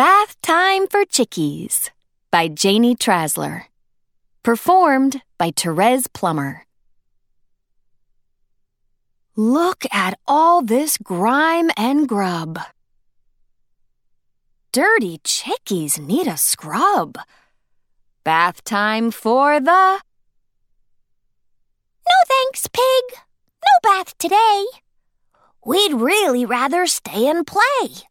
Bath Time for Chickies by Janee Trasler. Performed by Therese Plummer. Look at all this grime and grub. Dirty chickies need a scrub. Bath time for the. No thanks, Pig. No bath today. We'd really rather stay and play.